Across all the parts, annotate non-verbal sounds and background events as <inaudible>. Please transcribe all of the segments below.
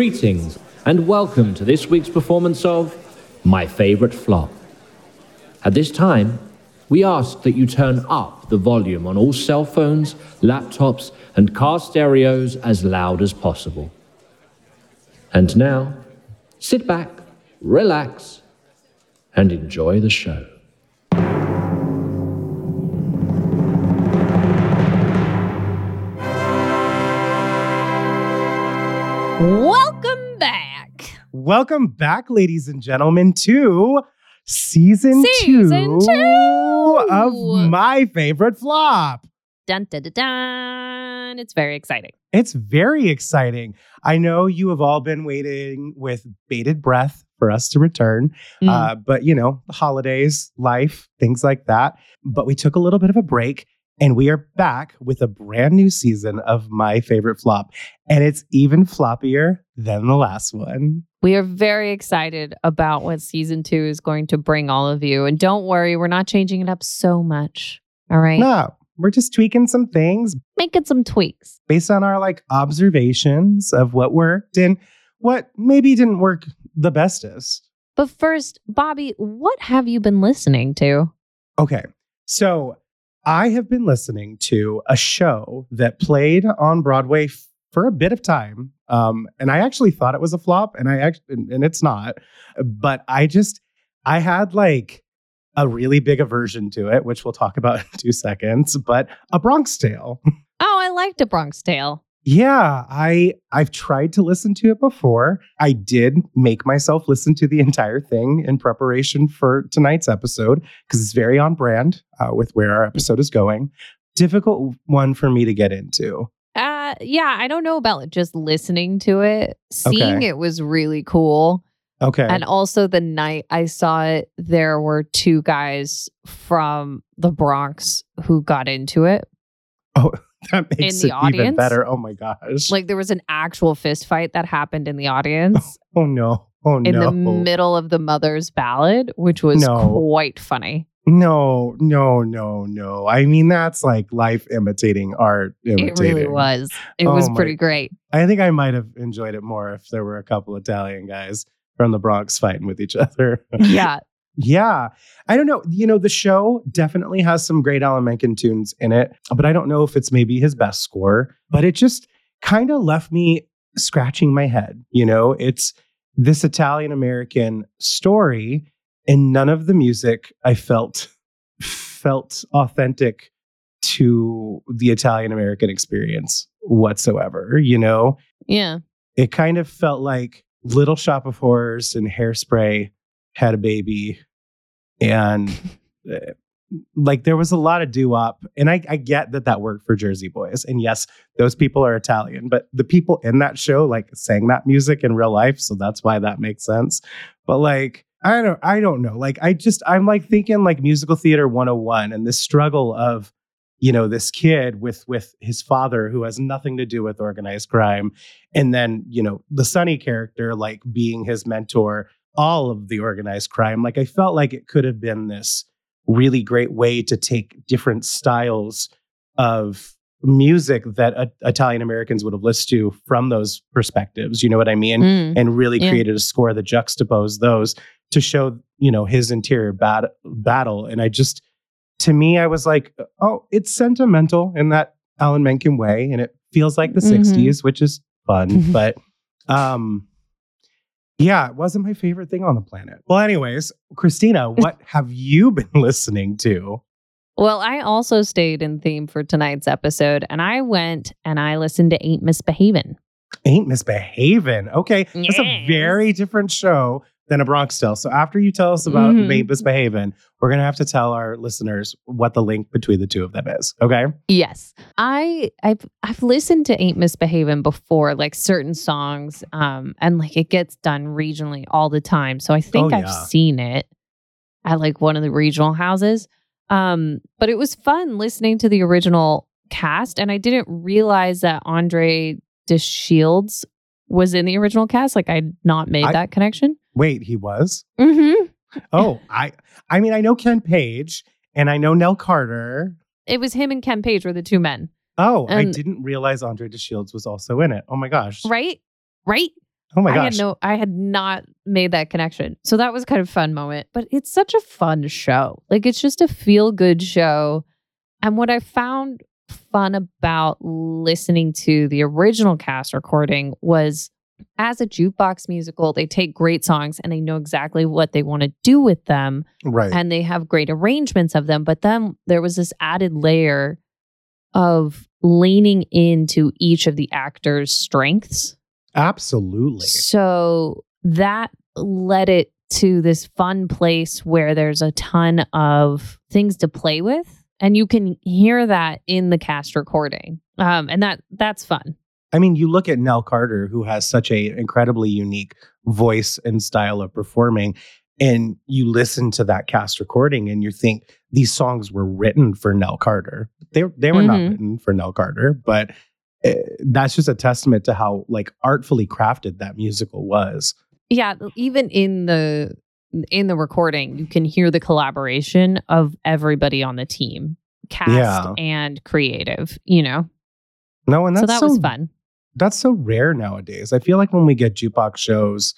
Greetings and welcome to this week's performance of My Favorite Flop. At this time, we ask that you turn up the volume on all cell phones, laptops, and car stereos as loud as possible. And now, sit back, relax, and enjoy the show. Back. Welcome back, ladies and gentlemen, to season, Season two, two. of my favorite flop. Dun dun dun dun. It's very exciting. It's very exciting. I know you have all been waiting with bated breath for us to return, Mm. uh, but you know, the holidays, life, things like that. But we took a little bit of a break. And we are back with a brand new season of my favorite flop. And it's even floppier than the last one. we are very excited about what season two is going to bring all of you. And don't worry, we're not changing it up so much. All right. No, we're just tweaking some things Making some tweaks. based on our like observations of what worked and what maybe didn't work the bestest. But first, Bobby, what have you been listening to? Okay. So I have been listening to a show that played on Broadway f- for a bit of time. Um, and I actually thought it was a flop, and I actually, and it's not. But I just, I had like a really big aversion to it, which we'll talk about <laughs> in two seconds. But a Bronx Tale. Oh, I liked A Bronx Tale. Yeah, I I've tried to listen to it before. I did make myself listen to the entire thing in preparation for tonight's episode because it's very on brand uh, with where our episode is going. Difficult one for me to get into. Uh yeah, I don't know about just listening to it. Seeing Okay. it was really cool. Okay. And also the night I saw it, there were two guys from the Bronx who got into it. oh, <laughs> that makes the it even audience? better. Oh my gosh. Like there was an actual fist fight that happened in the audience <laughs> oh no. Oh in no. In the middle of the mother's ballad, which was No. quite funny. no, no, no, no. I mean that's like life imitating art. It really was. It Oh was my- pretty great. I think I might have enjoyed it more if there were a couple Italian guys from the Bronx fighting with each other. Yeah. Yeah. I don't know. You know, the show definitely has some great Alan Menken tunes in it, but I don't know if it's maybe his best score. But it just kind of left me scratching my head. You know, it's this Italian American story, and none of the music I felt felt authentic to the Italian American experience whatsoever. You know, Yeah. it kind of felt like Little Shop of Horrors and Hairspray had a baby, and uh, like there was a lot of doo-wop. And I, I get that that worked for Jersey Boys, and yes, those people are Italian, but the people in that show like sang that music in real life, so that's why that makes sense. But like. I don't I don't know. Like I just I'm like thinking like musical theater 101 and this struggle of you know this kid with with his father who has nothing to do with organized crime and then you know the Sonny character like being his mentor all of the organized crime like i felt like it could have been this really great way to take different styles of music that uh, italian americans would have listened to from those perspectives you know what i mean Mm. and really Yeah. created a score that juxtaposed those to show you know his interior bat- battle and i just to me i was like oh it's sentimental in that alan menken way and it feels like the Mhm. 60s which is fun <laughs> but um yeah it wasn't my favorite thing on the planet. Well anyways christina <laughs> what have you been <laughs> listening to? Well, I also stayed in theme for tonight's episode and I went and I listened to Ain't Misbehavin'. ain't misbehaving okay that's a very different show than a bronx tale so after you tell us about Mhm. ain't misbehaving we're gonna have to tell our listeners what the link between the two of them is okay Yes. I I've I've listened to Ain't Misbehavin' before, like certain songs. Um, and like it gets done regionally all the time. So I think Oh, I've seen it at like one of the regional houses. Um, but it was fun listening to the original cast, and I didn't realize that Andre DeShields was in the original cast. Like I'd not made I- that connection. wait he was Mm-hmm. oh i i mean i know ken page and i know nell carter It was him and Ken Page were the two men. oh i didn't realize andre deshields was also in it oh my gosh Right? Right? Oh my I had gosh. no I had not made that connection. So that was kind of a fun moment. But it's such a fun show. Like it's just a feel good show. And what I found fun about listening to the original cast recording was as a jukebox musical, they take great songs and they know exactly what they want to do with them right. and they have great arrangements of them. But then there was this added layer of leaning into each of the actors' strengths. Absolutely. So that led it to this fun place where there's a ton of things to play with. And you can hear that in the cast recording. Um, and that that's fun. I mean, you look at Nell Carter, who has such a incredibly unique voice and style of performing, and you listen to that cast recording, and you think these songs were written for Nell Carter. They they were not Mhm. written for Nell Carter, but uh, that's just a testament to how like artfully crafted that musical was. Yeah, even in the in the recording, you can hear the collaboration of everybody on the team, cast Yeah. and creative, you know. No, and So that's that was fun. That's so rare nowadays. I feel like when we get jukebox shows,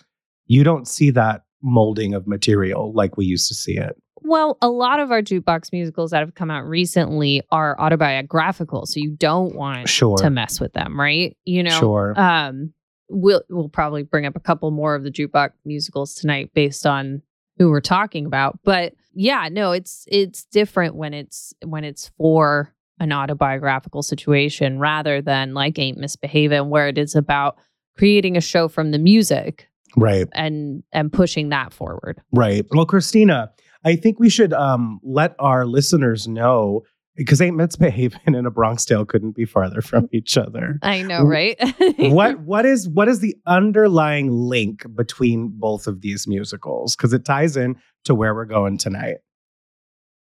you don't see that molding of material like we used to see it. Well, a lot of our jukebox musicals that have come out recently are autobiographical, so you don't want Sure. to mess with them, right? You know, Sure. um, we'll we'll probably bring up a couple more of the jukebox musicals tonight based on who we're talking about. But yeah, no, it's it's different when it's when it's for an autobiographical situation rather than like Ain't Misbehaving, where it is about creating a show from the music right. and and pushing that forward. Right. Well, Christina, I think we should um, let our listeners know because Ain't Misbehaving <laughs> and a Bronx Tale couldn't be farther from each other. I know, right? what <laughs> what is what is the underlying link between both of these musicals? Because it ties in to where we're going tonight.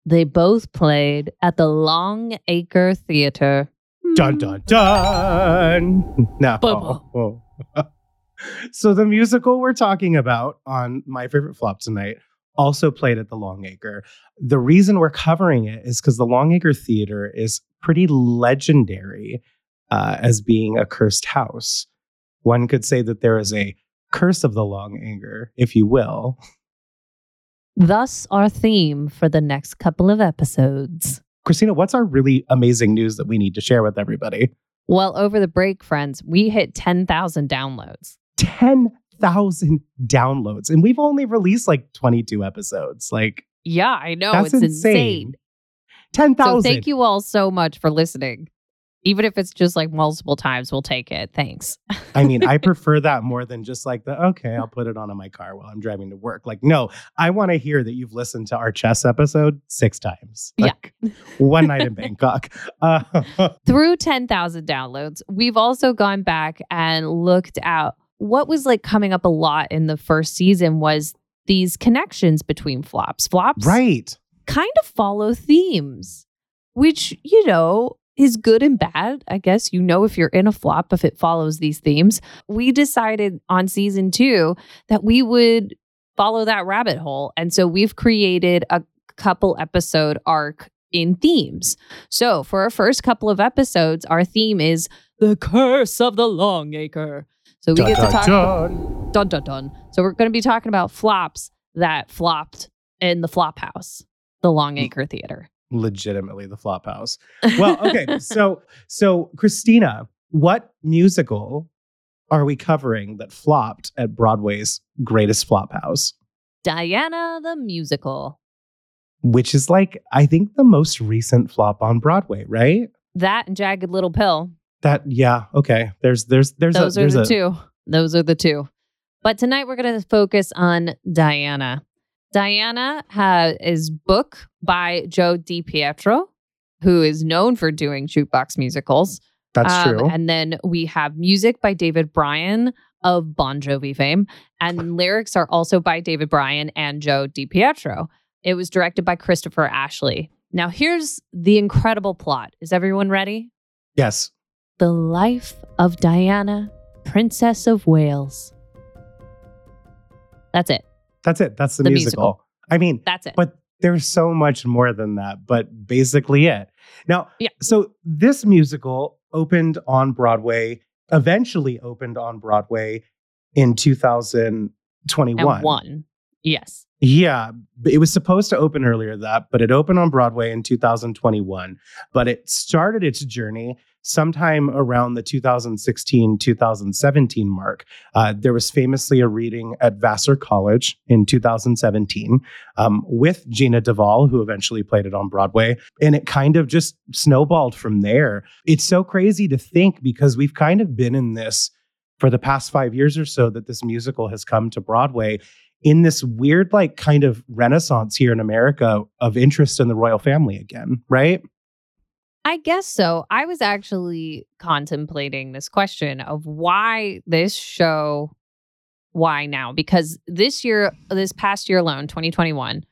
They both played at the Long Acre Theater. Dun dun dun. <laughs> No. Bubble. so the musical we're talking about on my favorite flop tonight also played at the Longacre. The reason we're covering it is because the Longacre Theater is pretty legendary uh, as being a cursed house. One could say that there is a curse of the Longacre, if you will. Thus, our theme for the next couple of episodes. Christina, what's our really amazing news that we need to share with everybody? Well, over the break, friends, we hit 10,000 downloads. 10,000 downloads, and we've only released like 22 episodes. Like, Yeah, I know. That's it's insane. insane. 10,000. So, thank you all so much for listening. Even if it's just like multiple times, we'll take it. Thanks. I mean, I <laughs> prefer that more than just like the okay, I'll put it on in my car while I'm driving to work. Like, no, I want to hear that you've listened to our chess episode six times. Yeah. Like, one night in <laughs> Bangkok. Uh, <laughs> Through 10,000 downloads, we've also gone back and looked at what was like coming up a lot in the first season was these connections between flops. Flops right. kind of follow themes, which, you know, is good and bad. I guess you know if you're in a flop if it follows these themes. We decided on season two that we would follow that rabbit hole. And so we've created a couple episode arc in themes. So for our first couple of episodes, our theme is the curse of the Longacre. So we Dun, get to talk dun. dun dun dun. So we're going to be talking about flops that flopped in the flop house, the Longacre Theater. Legitimately the flop house. <laughs> Well, okay. so, so Christina, what musical are we covering that flopped at Broadway's greatest flop house? Diana the musical. Which is like, I think the most recent flop on Broadway, right? That and Jagged Little Pill. That yeah, okay. There's there's there's Those a are there's the a two. Those are the two. But tonight we're going to focus on Diana. Diana ha- is book by Joe DiPietro, who is known for doing jukebox musicals. that's Um, true. And then we have music by David Bryan of Bon Jovi fame, and lyrics are also by David Bryan and Joe DiPietro. It was directed by Christopher Ashley. Now, here's the incredible plot. Is everyone ready? yes. The Life of Diana, Princess of Wales. That's it. That's it. That's the, The musical. musical. I mean, That's it. but there's so much more than that, but basically it. Now, Yeah. so this musical opened on Broadway, eventually opened on Broadway in 2021. And one. Yes. Yeah, it was supposed to open earlier that, but it opened on Broadway in 2021. But it started its journey sometime around the 2016 2017 mark. Uh, there was famously a reading at Vassar College in 2017 um, with Jeanna de Waal, who eventually played it on Broadway. And it kind of just snowballed from there. It's so crazy to think because we've kind of been in this for the past five years or so that this musical has come to Broadway in this weird, like, kind of renaissance here in America of interest in the royal family again, right? I guess so. I was actually contemplating this question of why this show, why now? Because this year, this past year alone, 2021,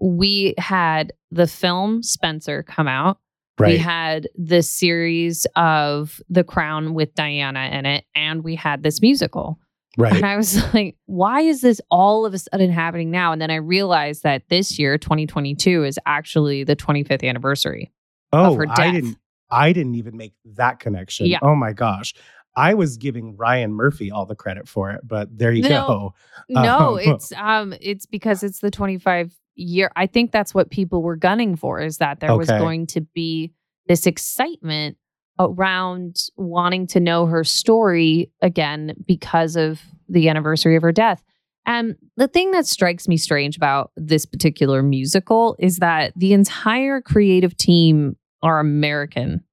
we had the film Spencer come out. Right. We had the series of The Crown with Diana in it, and we had this musical. right. And I was <laughs> like, why is this all of a sudden happening now? And then I realized that this year, 2022, is actually the 25th anniversary. Oh, her I didn't. I didn't even make that connection. Yeah. Oh my gosh. I was giving Ryan Murphy all the credit for it, but there you No. go. <laughs> No, Um, it's um it's because it's the 25 year. I think that's what people were gunning for is that there was going to be this excitement around wanting to know her story again because of the anniversary of her death. And the thing that strikes me strange about this particular musical is that the entire creative team are American.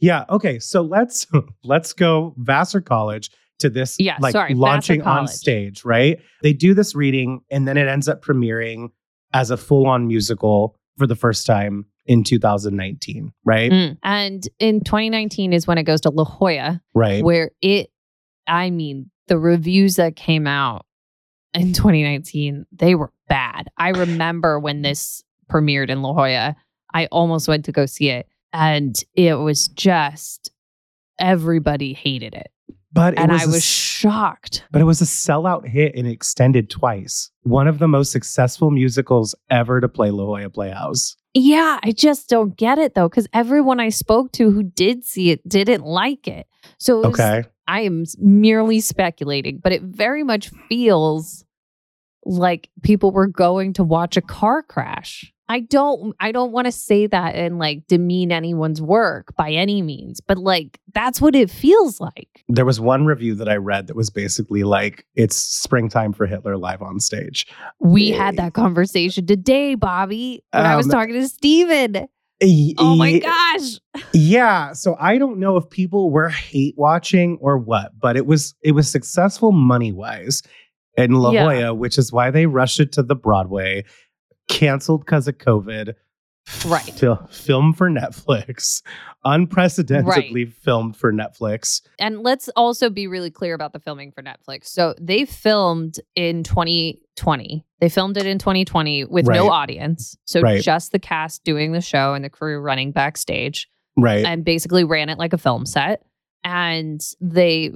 Yeah. Okay. So let's <laughs> let's go Vassar College to this Yeah, like sorry, launching on stage, right? They do this reading and then it ends up premiering as a full-on musical for the first time in 2019, right? Mm. And in 2019 is when it goes to La Jolla, Right. where it, I mean, the reviews that came out in 2019, they were bad. I remember when this premiered in La Jolla, I almost went to go see it, and it was just everybody hated it. But it and was I was shocked. but it was a sellout hit and extended twice. One of the most successful musicals ever to play La Jolla Playhouse. Yeah, I just don't get it though, because everyone I spoke to who did see it didn't like it. So it was, Okay. I am merely speculating, but it very much feels like people were going to watch a car crash. I don't I don't want to say that and like demean anyone's work by any means, but like that's what it feels like. There was one review that I read that was basically like, it's springtime for Hitler live on stage. We Yeah. had that conversation today, Bobby, when I was Um, talking to Steven. Y- Oh my gosh. Yeah. So I don't know if people were hate watching or what, but it was it was successful money wise in La Yeah. Jolla, which is why they rushed it to the Broadway, canceled because of COVID. Right. Fil- film for Netflix, unprecedentedly filmed for Netflix. And let's also be really clear about the filming for Netflix. So they filmed in 2020. They filmed it in 2020 with no audience. So Right. just the cast doing the show and the crew running backstage Right. and basically ran it like a film set. And they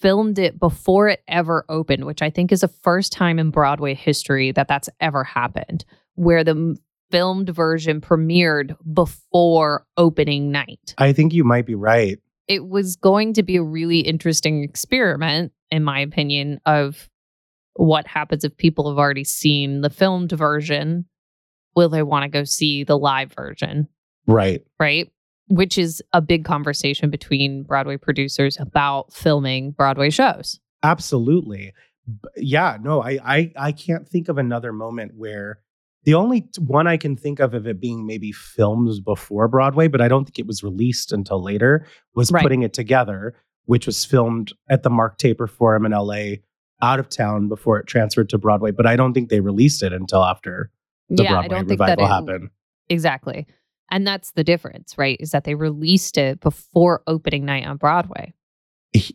filmed it before it ever opened, which I think is the first time in Broadway history that that's ever happened, where the filmed version premiered before opening night I think you might be right. it was going to be a really interesting experiment, in my opinion, of what happens if people have already seen the filmed version. Will they want to go see the live version? Right. Right. Which is a big conversation between Broadway producers about filming Broadway shows. Absolutely. Yeah, no, I, I I can't think of another moment where the only one I can think of of it being maybe filmed before Broadway, but I don't think it was released until later, was Right. putting it together, which was filmed at the Mark Taper Forum in LA out of town before it transferred to Broadway. But I don't think they released it until after the yeah, I Broadway don't think that revival it, happened. exactly. And that's the difference, right? Is that they released it before opening night on Broadway.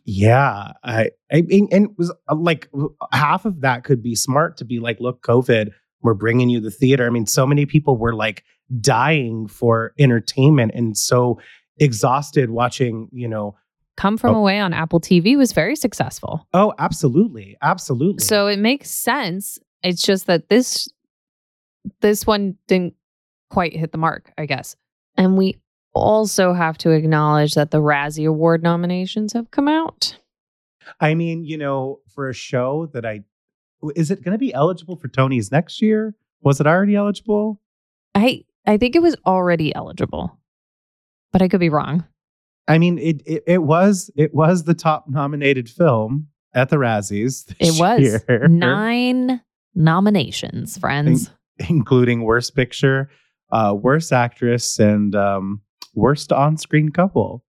Yeah, I, I and it was uh, like half of that could be smart to be like, look, COVID, we're bringing you the theater. I mean, so many people were like dying for entertainment and so exhausted watching, you know. Come From Oh. Away on Apple TV was very successful. Oh, absolutely, absolutely. So it makes sense. It's just that this this one didn't quite hit the mark, I guess. And we also have to acknowledge that the Razzie Award nominations have come out. I mean, you know, for a show that I is it going to be eligible for Tony's next year? Was it already eligible? I I think it was already eligible, but I could be wrong. I mean, it it, it was it was the top nominated film at the Razzies. <laughs> It was year, nine nominations, friends. including Worst Picture, uh, Worst Actress, and um, Worst On-Screen Couple.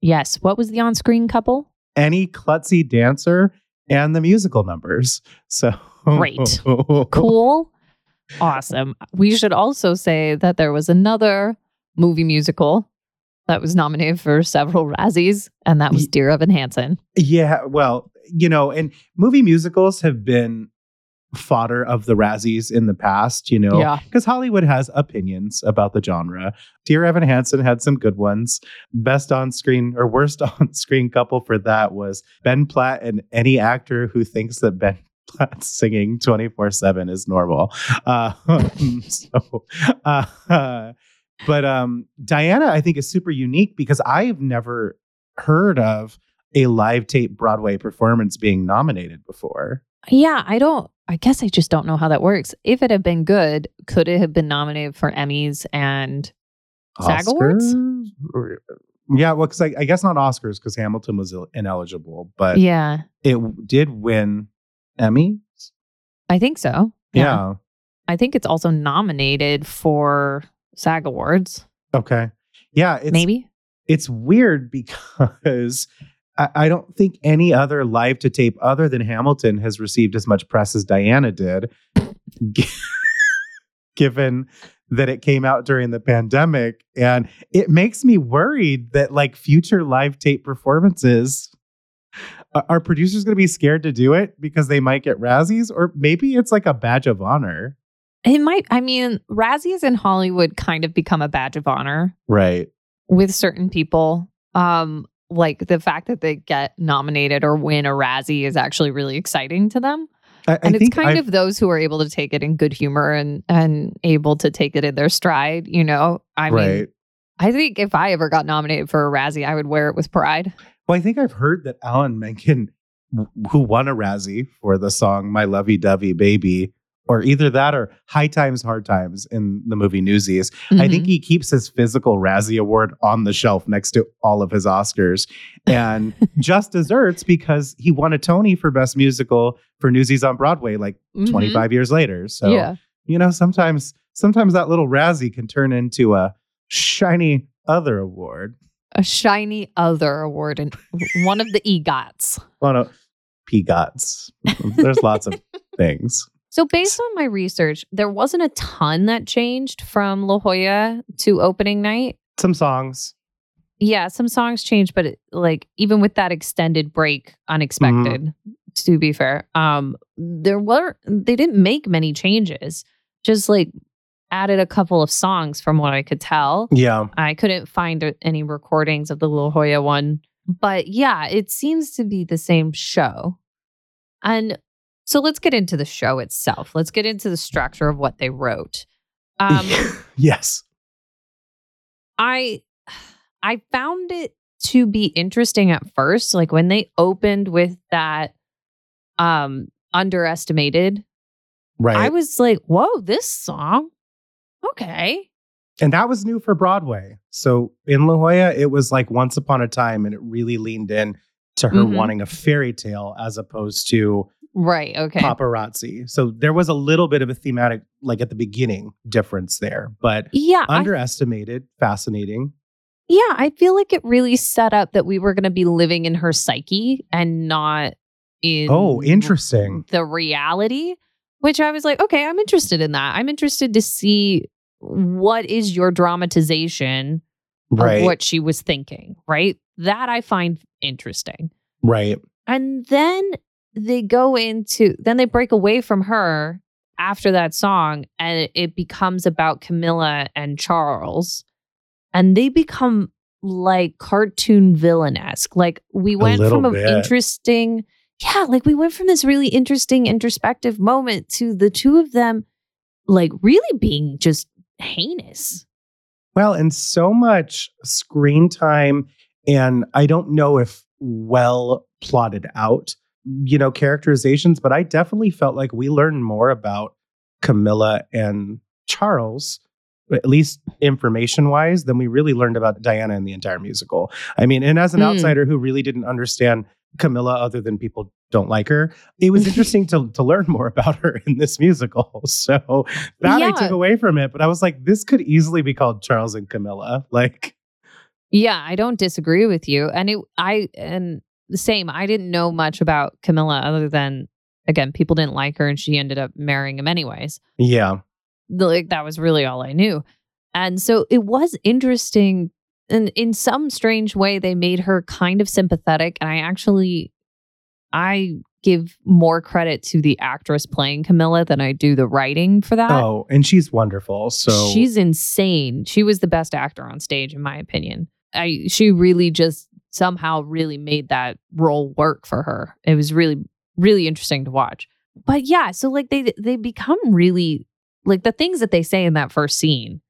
Yes. What was the on-screen couple? Any klutzy dancer and the musical numbers. So Great. <laughs> Cool. awesome. We should also say that there was another movie musical that was nominated for several Razzies, and that was Dear Evan Hansen. Yeah, well, you know, and movie musicals have been fodder of the Razzies in the past, you know, Yeah. because Hollywood has opinions about the genre. Dear Evan Hansen had some good ones. Best on screen or worst <laughs> on screen couple for that was Ben Platt and any actor who thinks that Ben <laughs> Platt singing 24 7 is normal. Uh, <laughs> so, uh, but um, Diana, I think, is super unique because I've never heard of a live tape Broadway performance being nominated before. Yeah, I don't, I guess I just don't know how that works. If it had been good, could it have been nominated for Emmys and SAG Awards? Uh, yeah, well, because I, I guess not Oscars because Hamilton was ineligible, but yeah, it did win Emmy. I think so. Yeah. I think it's also nominated for SAG Awards, Okay. Yeah. It's, maybe. it's weird because I, I don't think any other live to tape other than Hamilton has received as much press as Diana did, gi- <laughs> given that it came out during the pandemic. And it makes me worried that like future live tape performances. Are producers going to be scared to do it because they might get Razzies, or maybe it's like a badge of honor? It might, I mean, Razzies in Hollywood kind of become a badge of honor Right. with certain people. Um, like the fact that they get nominated or win a Razzie is actually really exciting to them. I, I And it's kind I've- of those who are able to take it in good humor and and able to take it in their stride, you know. I mean. I think if I ever got nominated for a Razzie, I would wear it with pride. Well, I think I've heard that Alan Menken, who won a Razzie for the song "My Lovey Dovey Baby," or either that or "High Times, Hard Times" in the movie Newsies. I think Mhm. he keeps his physical Razzie award on the shelf next to all of his Oscars, and <laughs> just desserts because he won a Tony for Best Musical for Newsies on Broadway like Mhm. 25 years later. So yeah. you know, sometimes sometimes that little Razzie can turn into a shiny other award. A shiny other award and one of the EGOTs. Well, <laughs> no, PGOTs. There's lots of <laughs> things. So, based on my research, there wasn't a ton that changed from La Jolla to opening night. Some songs. Yeah, some songs changed, but it, like even with that extended break, unexpected. To be fair, um, there were they didn't make many changes. Just like added a couple of songs from what I could tell. Yeah. I couldn't find any recordings of the La Jolla one, but yeah, it seems to be the same show. And so let's get into the show itself. Let's get into the structure of what they wrote. Um, <laughs> yes. I I found it to be interesting at first, like when they opened with that um underestimated. Right. I was like, "Whoa, this song, okay." and that was new for Broadway. So in La Jolla, it was like Once Upon a Time, and it really leaned in to her Mhm. wanting a fairy tale as opposed to Right, okay. paparazzi. So there was a little bit of a thematic, like at the beginning, difference there, but Yeah, I underestimated, fascinating. Yeah, I feel like it really set up that we were going to be living in her psyche and not in Oh, interesting. the reality, which I was like, okay, I'm interested in that. I'm interested to see what is your dramatization Right. of what she was thinking, right? That I find interesting. right. And then they go into, then they break away from her after that song and it, becomes about Camilla and Charles. And they become like cartoon villainesque. Like we went from an interesting, yeah, like we went from this really interesting introspective moment to the two of them like really being just heinous. Well, and so much screen time. And I don't know if well plotted out, you know, characterizations, but I definitely felt like we learned more about Camilla and Charles, at least information wise, than we really learned about Diana in the entire musical. I mean, and as an Mm. outsider who really didn't understand Camilla other than people don't like her, it was <laughs> interesting to, to learn more about her in this musical. <laughs> So that I took away from it, but I was like, this could easily be called Charles and Camilla. Like, Yeah, I don't disagree with you. And it I and the same, I didn't know much about Camilla other than again, people didn't like her and she ended up marrying him anyways. yeah. Like that was really all I knew. And so it was interesting and in some strange way they made her kind of sympathetic and I actually I give more credit to the actress playing Camilla than I do the writing for that. Oh, and she's wonderful. So she's insane. She was the best actor on stage, in my opinion. I she really just somehow really made that role work for her. It was really really interesting to watch. But yeah, so like they they become really like the things that they say in that first scene.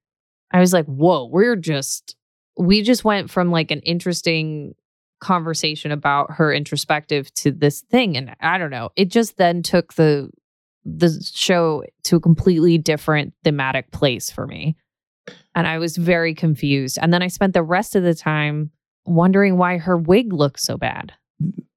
I was like, whoa, we're just we just went from like an interesting conversation about her introspective to this thing and I don't know. It just then took the the show to a completely different thematic place for me. And I was very confused. And then I spent the rest of the time wondering why her wig looked so bad.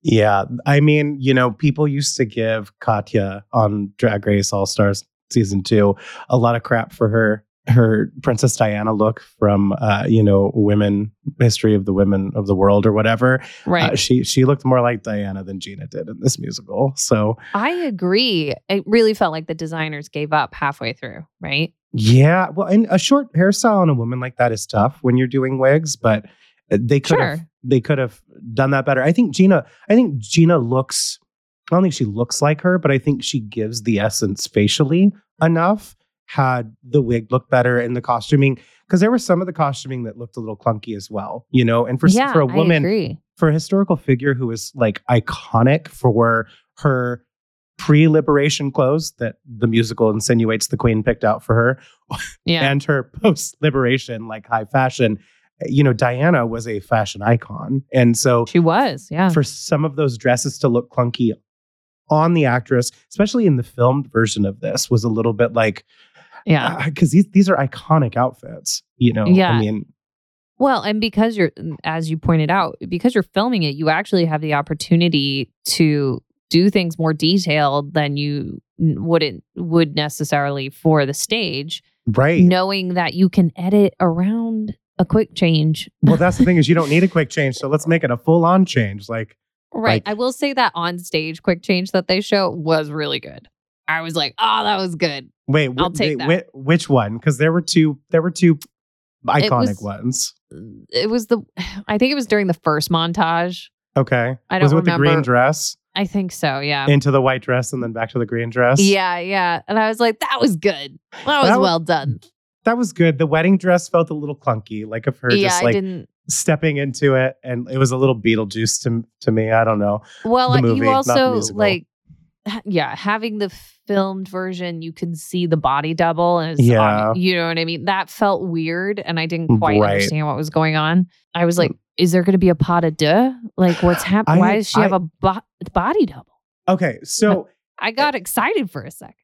Yeah, I mean, you know, people used to give Katya on Drag Race All Stars season two a lot of crap for her her Princess Diana look from uh, you know Women History of the Women of the World or whatever. Right. Uh, she she looked more like Diana than Jeanna did in this musical. So I agree. It really felt like the designers gave up halfway through, right? yeah, well, and a short hairstyle on a woman like that is tough when you're doing wigs, but Uh, they could have they could have done that better. I think Jeanna I think Jeanna looks I don't think she looks like her, but I think she gives the essence facially enough. Had the wig looked better and the costuming, because there was some of the costuming that looked a little clunky as well, you know. And for yeah, for a woman, for a historical figure who is like iconic for her pre-liberation clothes that the musical insinuates the queen picked out for her Yeah. and her post-liberation like high fashion you know diana was a fashion icon and so she was. Yeah. for some of those dresses to look clunky on the actress especially in the filmed version of this was a little bit like yeah. Ah, because these these are iconic outfits you know Yeah. i mean Well, and because you're, as you pointed out, because you're filming it, you actually have the opportunity to do things more detailed than you wouldn't would necessarily for the stage, right knowing that you can edit around a quick change. <laughs> well that's the thing is you don't need a quick change so let's make it a full-on change like Right. Like- I will say that on stage quick change that they show was really good. I was like, oh, that was good. Wait, I'll wh- take wait, that. whi- which one? Because there were two. There were two iconic was- ones. <sighs> It was the, <sighs> I think it was during the first montage. Okay, I was don't it with the green dress I think so. Yeah. into the white dress and then back to the green dress. Yeah, yeah. And I was like, that was good. That was That well done. That was good. The wedding dress felt a little clunky, like of her yeah, just like stepping into it, and it was a little Beetlejuice to to me. I don't know. Well, the uh, movie, you also like, yeah, having the filmed version, you can see the body double, and it's Yeah. on, you know what I mean. That felt weird, and I didn't quite Right. understand what was going on. I was mm. like, is there going to be a pas de deux? Like, what's happening? Why does she have a bo- body double? Okay, <laughs> so I got excited for a second.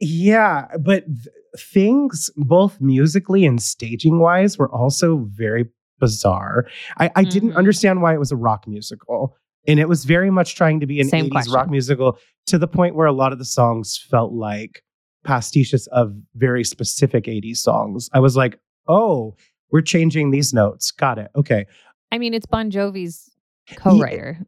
Yeah, but th- things both musically and staging wise were also very bizarre. I, I didn't Mhm. understand why it was a rock musical. And it was very much trying to be an Same 80s question. rock musical to the point where a lot of the songs felt like pastiches of very specific 80s songs. I was like, oh, we're changing these notes. Got it. Okay. I mean, it's Bon Jovi's co-writer.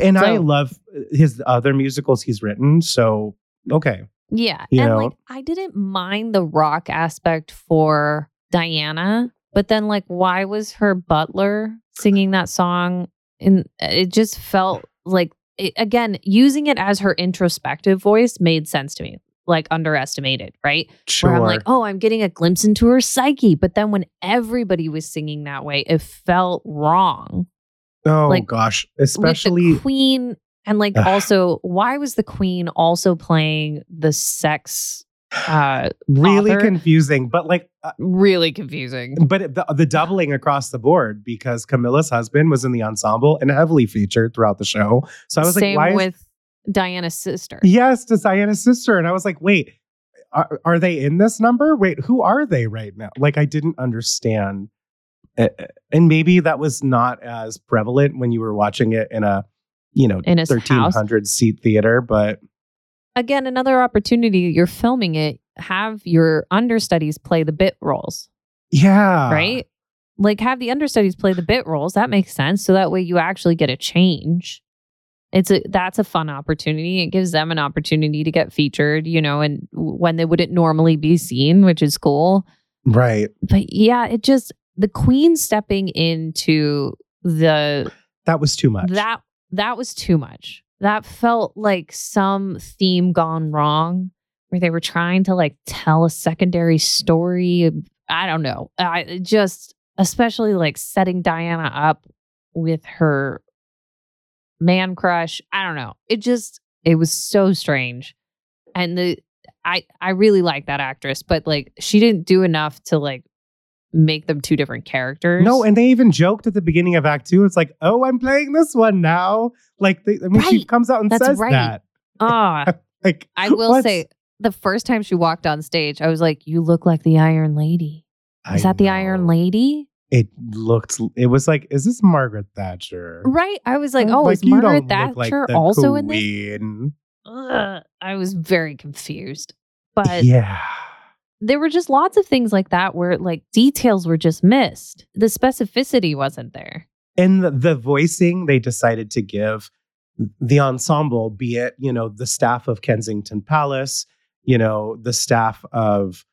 And I love his other musicals he's written. So, okay. Yeah. You and know? like I didn't mind the rock aspect for Diana, but then like why was her butler singing that song? And uh, it just felt like it, again, using it as her introspective voice made sense to me. Like underestimated, right? Sure. Where I'm like, oh, I'm getting a glimpse into her psyche. But then when everybody was singing that way, it felt wrong. oh, like, gosh. Especially. the queen and like Ugh. also why was the queen also playing the sex uh, really Author. confusing. But like, uh, really confusing. but it- the, the doubling across the board because Camilla's husband was in the ensemble and heavily featured throughout the show. So I was Same like, why? is, with Diana's sister. yes, to Diana's sister, and I was like, wait, are, are they in this number? Wait, who are they right now? Like, I didn't understand. Uh, And maybe that was not as prevalent when you were watching it in a, you know, In his house. thirteen hundred seat theater. But Again, another opportunity. You're filming it. Have your understudies play the bit roles, yeah, right? Like have the understudies play the bit roles. That makes sense. So that way you actually get a change. It's a that's a fun opportunity. It gives them an opportunity to get featured, you know, and when they wouldn't normally be seen, which is cool. right. But yeah, it just the queen stepping into the That was too much. that that was too much. That felt like some theme gone wrong where they were trying to like tell a secondary story. I don't know. I just especially like setting Diana up with her man crush. I don't know. It just it was so strange. And the I I really like that actress, but like she didn't do enough to like make them two different characters. No, and they even joked at the beginning of Act Two. It's like, oh, I'm playing this one now. Like, they, I mean, she comes out and That's says right. that. ah, <laughs> Like, I will what's- say the first time she walked on stage, I was like, "You look like the Iron Lady." Is I that the Iron. Lady? It looked. It was like, is this Margaret Thatcher? Right. I was like, "Oh, is Margaret Thatcher like also in this?" Ugh, I was very confused. But yeah, there were just lots of things like that where like details were just missed. The specificity wasn't there. and the, the voicing they decided to give the ensemble, be it you know the staff of Kensington Palace, you know the staff of,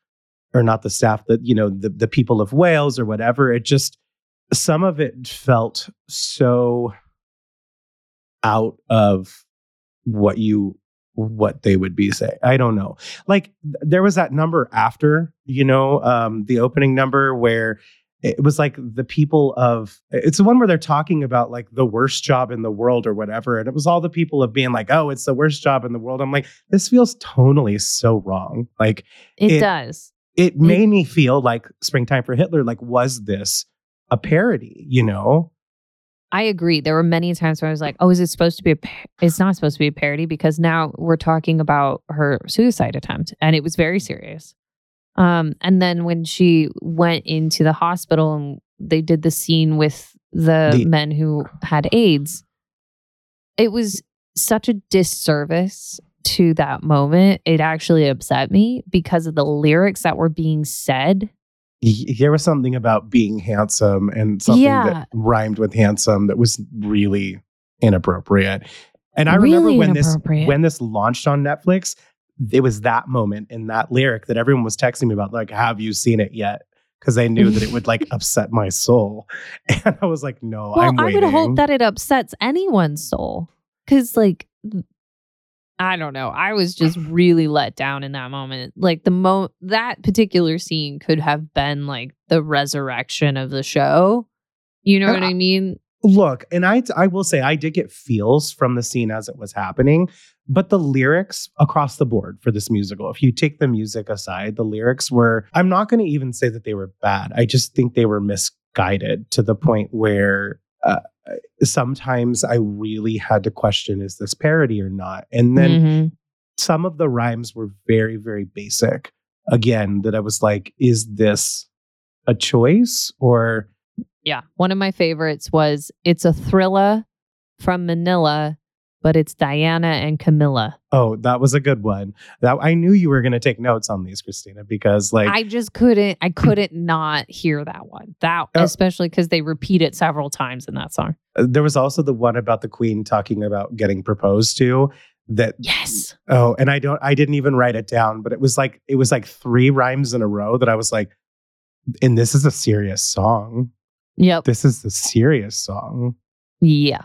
or not the staff that you know the the people of Wales or whatever. It just some of it felt so out of what you what they would be saying. I don't know. Like th- there was that number after, you know, um the opening number where it was like the people of it's the one where they're talking about like the worst job in the world or whatever and it was all the people of being like oh it's the worst job in the world i'm like this feels tonally so wrong like It, It- does. it made me feel like springtime for hitler like was this a parody you know I agree. There were many times where I was like, "Oh, is it supposed to be a? par- It's not supposed to be a parody because now we're talking about her suicide attempt, and it was very serious." Um, and then when she went into the hospital and they did the scene with the, The- men who had AIDS, it was such a disservice to that moment. It actually upset me because of the lyrics that were being said. There was something about being handsome and something Yeah. that rhymed with handsome that was really inappropriate. And i remember when this when this launched on netflix it was that moment in that lyric that everyone was texting me about like have you seen it yet? Because they knew that it would like <laughs> upset my soul. <laughs> And i was like no Well, i'm I waiting would hope that it upsets anyone's soul. Cause like I don't know. I was just really let down in that moment. Like the mo that particular scene could have been like the resurrection of the show. You know Uh, what I mean? Look, and I I will say I did get feels from the scene as it was happening, but the lyrics across the board for this musical, if you take the music aside, the lyrics were I'm not going to even say that they were bad. I just think they were misguided to the point where uh, sometimes I really had to question is this parody or not? And then Mhm. some of the rhymes were very very basic. Again, that I was like is this a choice or Yeah. One of my favorites was it's a thriller from Manila, but it's Diana and Camilla. Oh, that was a good one. That I knew you were going to take notes on these, Christina, because like I just couldn't I couldn't not hear that one. That Uh, especially because they repeat it several times in that song. there was also the one about the queen talking about getting proposed to. That Yes. oh, and I don't, I didn't even write it down, but it was like it was like three rhymes in a row that I was like, and this is a serious song. Yep. This is the serious song. Yeah.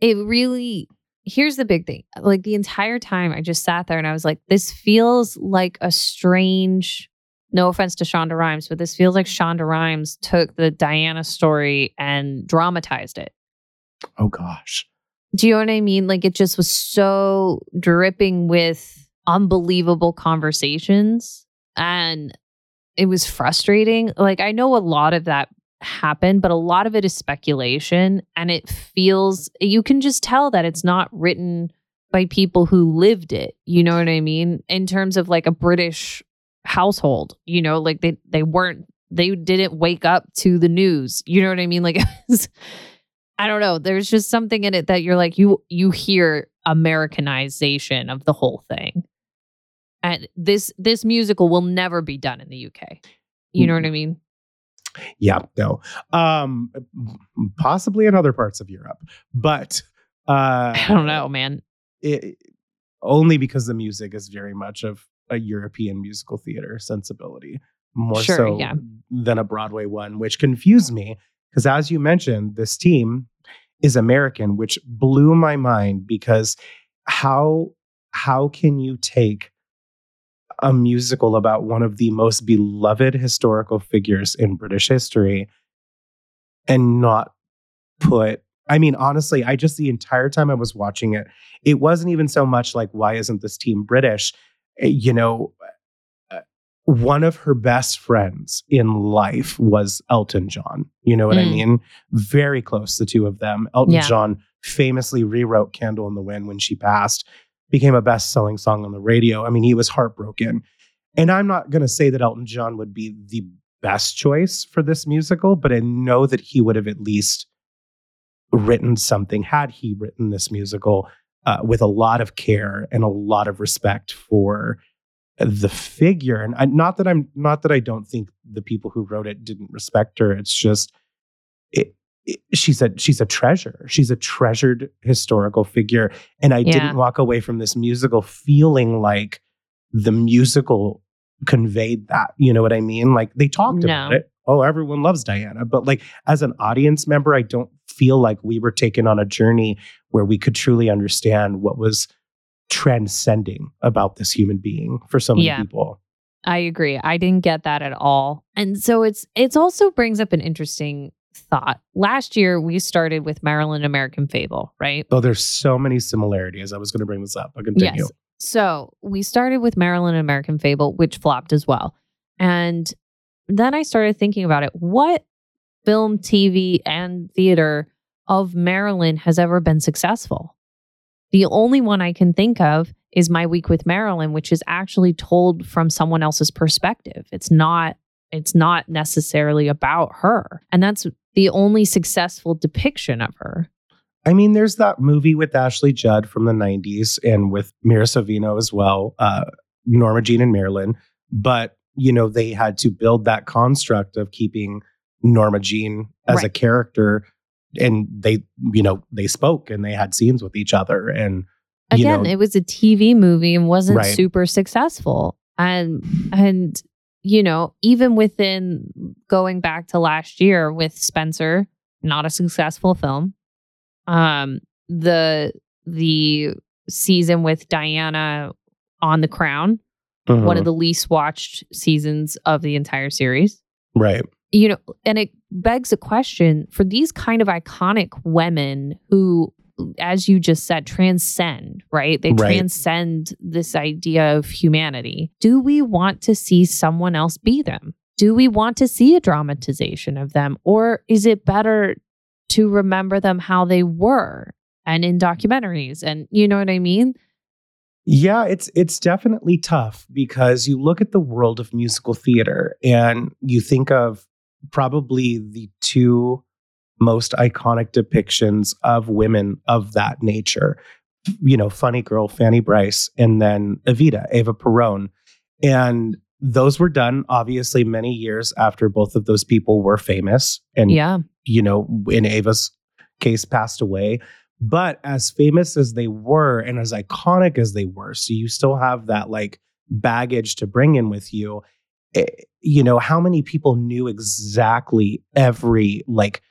It really, here's the big thing. Like the entire time, I just sat there and I was like, this feels like a strange, no offense to Shonda Rhimes, but this feels like Shonda Rhimes took the Diana story and dramatized it. Oh gosh, Do you know what I mean? Like it just was so dripping with unbelievable conversations and it was frustrating. Like I know a lot of that happened, but a lot of it is speculation and it feels you can just tell that it's not written by people who lived it. You know what I mean? In terms of like a British household, you know, like they they weren't they didn't wake up to the news. You know what I mean? Like <laughs> I don't know. There's just something in it that you're like you you hear Americanization of the whole thing. And this this musical will never be done in the UK. You know what I mean? Yeah, no. Um possibly in other parts of Europe. But uh I don't know, man. It, only because the music is very much of a European musical theater sensibility, more Sure, so yeah. than a Broadway one, which confused me because, as you mentioned, this team is American, which blew my mind because how how can you take a musical about one of the most beloved historical figures in British history and not put I mean, honestly, I just the entire time I was watching it, it wasn't even so much like, why isn't this team British? Eh, You know, uh, one of her best friends in life was Elton John. You know what I Mm. mean? Very close, the two of them. Elton Yeah. John famously rewrote Candle in the Wind when she passed, became a best selling song on the radio. I mean, he was heartbroken. And I'm not going to say that Elton John would be the best choice for this musical, but I know that he would have at least written something, had he written this musical uh, with a lot of care and a lot of respect for the figure. And I, not that I'm not that I don't think the people who wrote it didn't respect her. It's just she's a she's a treasure. She's a treasured historical figure. And I Yeah. didn't walk away from this musical feeling like the musical conveyed that. You know what I mean? Like they talked about it. Oh, everyone loves Diana. But like as an audience member, I don't feel like we were taken on a journey where we could truly understand what was transcending about this human being for so many Yeah. people. I agree. I didn't get that at all. And so it's it's also brings up an interesting thought. Last year we started with Marilyn American Fable, right? Oh, there's so many similarities. I was going to bring this up. I continue. Yes. So we started with Marilyn American Fable, which flopped as well. And then I started thinking about it. What film, TV, and theater of Marilyn has ever been successful? The only one I can think of is My Week with Marilyn, which is actually told from someone else's perspective. It's not it's not necessarily about her. And that's the only successful depiction of her. I mean, there's that movie with Ashley Judd from the 90s and with Mira Sorvino as well, uh, Norma Jean and Marilyn. But, you know, they had to build that construct of keeping Norma Jean as a character. And they, you know, they spoke and they had scenes with each other. And, again know, it was a tv movie and wasn't Right. super successful and and you know even within going back to last year with spencer not a successful film um the the season with diana on the crown one of the least watched seasons of the entire series right. you know and it begs a question for these kind of iconic women who as you just said transcend right? They Right. transcend this idea of humanity. Do we want to see someone else be them? Do we want to see a dramatization of them? Or is it better to remember them how they were and in documentaries? And you know what i mean? Yeah, it's it's definitely tough because you look at the world of musical theater and you think of probably the two most iconic depictions of women of that nature. You know, Funny Girl, Fanny Brice, and then Evita, Eva Perón. And those were done obviously many years after both of those people were famous and yeah you know, in Ava's case, passed away. But as famous as they were and as iconic as they were, so you still have that like baggage to bring in with you. eh, You know, how many people knew exactly every like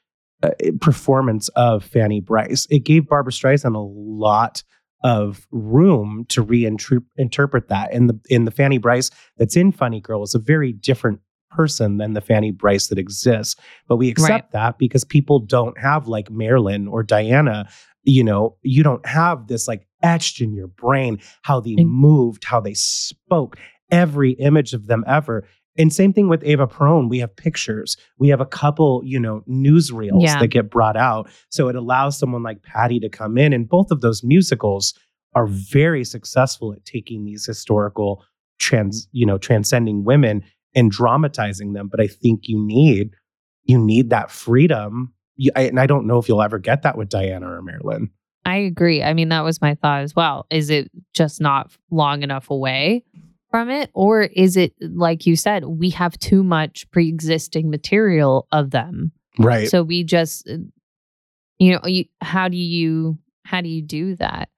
uh, performance of Fanny Brice? It gave Barbra Streisand a lot of room to reinterpret that. And the in the Fanny Brice that's in Funny Girl is a very different person than the Fanny Brice that exists. But we accept that because people don't have like Marilyn or Diana. You know, you don't have this like etched in your brain, how they moved, how they spoke, every image of them ever. And same thing with Ava Perón. We have pictures. We have a couple, you know, newsreels Yeah. that get brought out. So it allows someone like Patti to come in. And both of those musicals are very successful at taking these historical trans, you know, transcending women and dramatizing them. But I think you need you need that freedom. You, I, and I don't know if you'll ever get that with Diana or Marilyn. I agree. I mean, that was my thought as well. Is it just not long enough away from it? Or is it, like you said, we have too much pre existing material of them? Right. So we just, you know, you, how do you, how do you do that?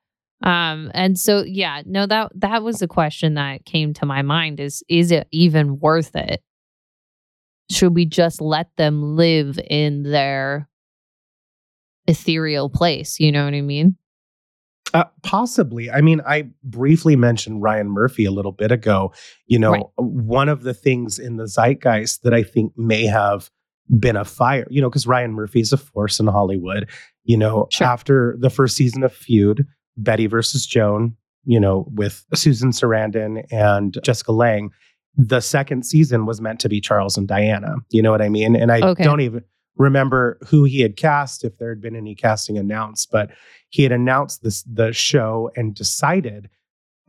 Um, and so, yeah, no, that, that was the question that came to my mind is, is it even worth it? Should we just let them live in their ethereal place? You know what I mean? Uh, possibly. I mean, I briefly mentioned Ryan Murphy a little bit ago. You know, Right. one of the things in the zeitgeist that I think may have been a fire, you know, because Ryan Murphy is a force in Hollywood. You know, Sure. after the first season of Feud, Betty versus Joan, you know, with Susan Sarandon and Jessica Lange, the second season was meant to be Charles and Diana. You know what I mean? And I Okay. don't even remember who he had cast, if there had been any casting announced, but he had announced this the show and decided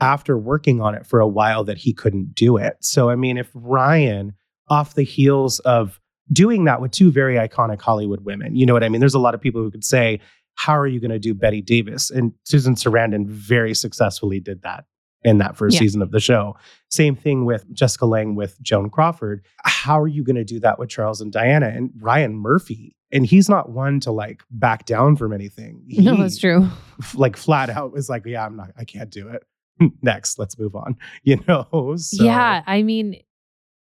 after working on it for a while that he couldn't do it. So I mean, if Ryan, off the heels of doing that with two very iconic Hollywood women, you know what I mean? There's a lot of people who could say, How are you going to do Bette Davis? And Susan Sarandon very successfully did that in that first Yeah. season of the show. Same thing with Jessica Lange with Joan Crawford. How are you going to do that with Charles and Diana and Ryan Murphy? And he's not one to like back down from anything. He, No, that's true. like flat out was like, yeah, I'm not, I can't do it. <laughs> Next, let's move on. <laughs> You know? So, Yeah, I mean,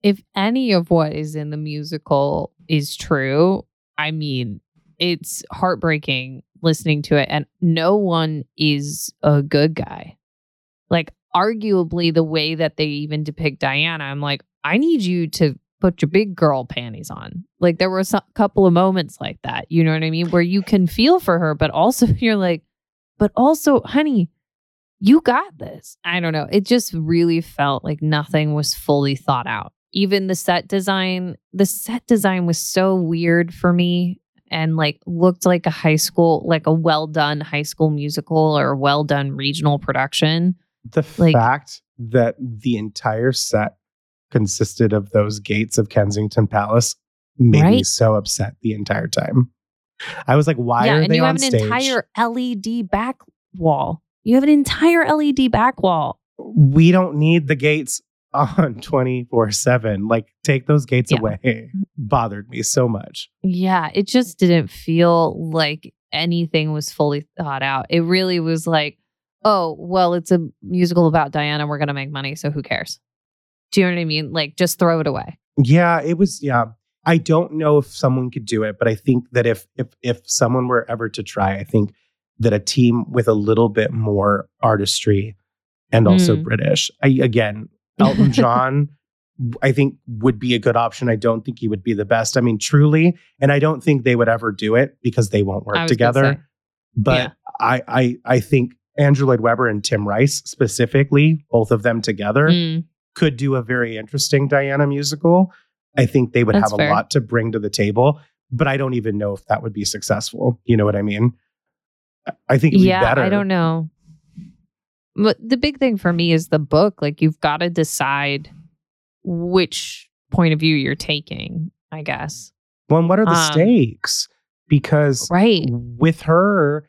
if any of what is in the musical is true, I mean, it's heartbreaking listening to it, and no one is a good guy. Like, arguably, the way that they even depict Diana, I'm like, I need you to put your big girl panties on. Like, there were a couple of moments like that, you know what I mean, where you can feel for her, but also <laughs> you're like, but also, honey, you got this. I don't know. It just really felt like nothing was fully thought out. Even the set design, the set design was so weird for me and like looked like a high school, like a well done high school musical or well done regional production. The Like- fact that the entire set consisted of those gates of Kensington Palace made me so upset the entire time. I was like, why yeah, are and they you have an stage? entire LED back wall. You have an entire LED back wall. we don't need the gates on <laughs> 24 7. Like, take those gates Yeah. away. Bothered me so much. Yeah, it just didn't feel like anything was fully thought out. It really was like, oh, well, it's a musical about Diana. We're going to make money. So who cares? Do you know what I mean? Like, just throw it away. Yeah, it was. Yeah, I don't know if someone could do it, but I think that if if if someone were ever to try, I think that a team with a little bit more artistry and also Mm. British. I again, <laughs> Elton John, I think would be a good option. I don't think he would be the best. I mean, truly, and I don't think they would ever do it because they won't work together. But Yeah. I I I think Andrew Lloyd Webber and Tim Rice specifically, both of them together Mm, could do a very interesting Diana musical. I think they would That's have fair. a lot to bring to the table, but I don't even know if that would be successful. You know what I mean? I- think yeah, be better. I don't know. But the big thing for me is the book. Like, you've got to decide which point of view you're taking, I guess. Well, and what are the Um, stakes? Because Right. with her,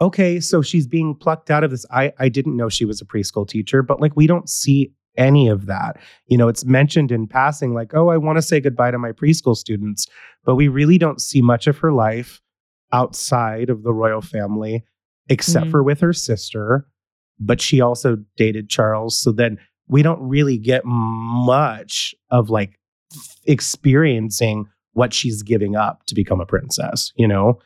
okay, so she's being plucked out of this. I, I didn't know she was a preschool teacher, but like we don't see any of that. You know, it's mentioned in passing, like, oh, I want to say goodbye to my preschool students, but we really don't see much of her life outside of the royal family, except Mhm. for with her sister. But she also dated Charles. So then we don't really get much of like experiencing what she's giving up to become a princess, you know?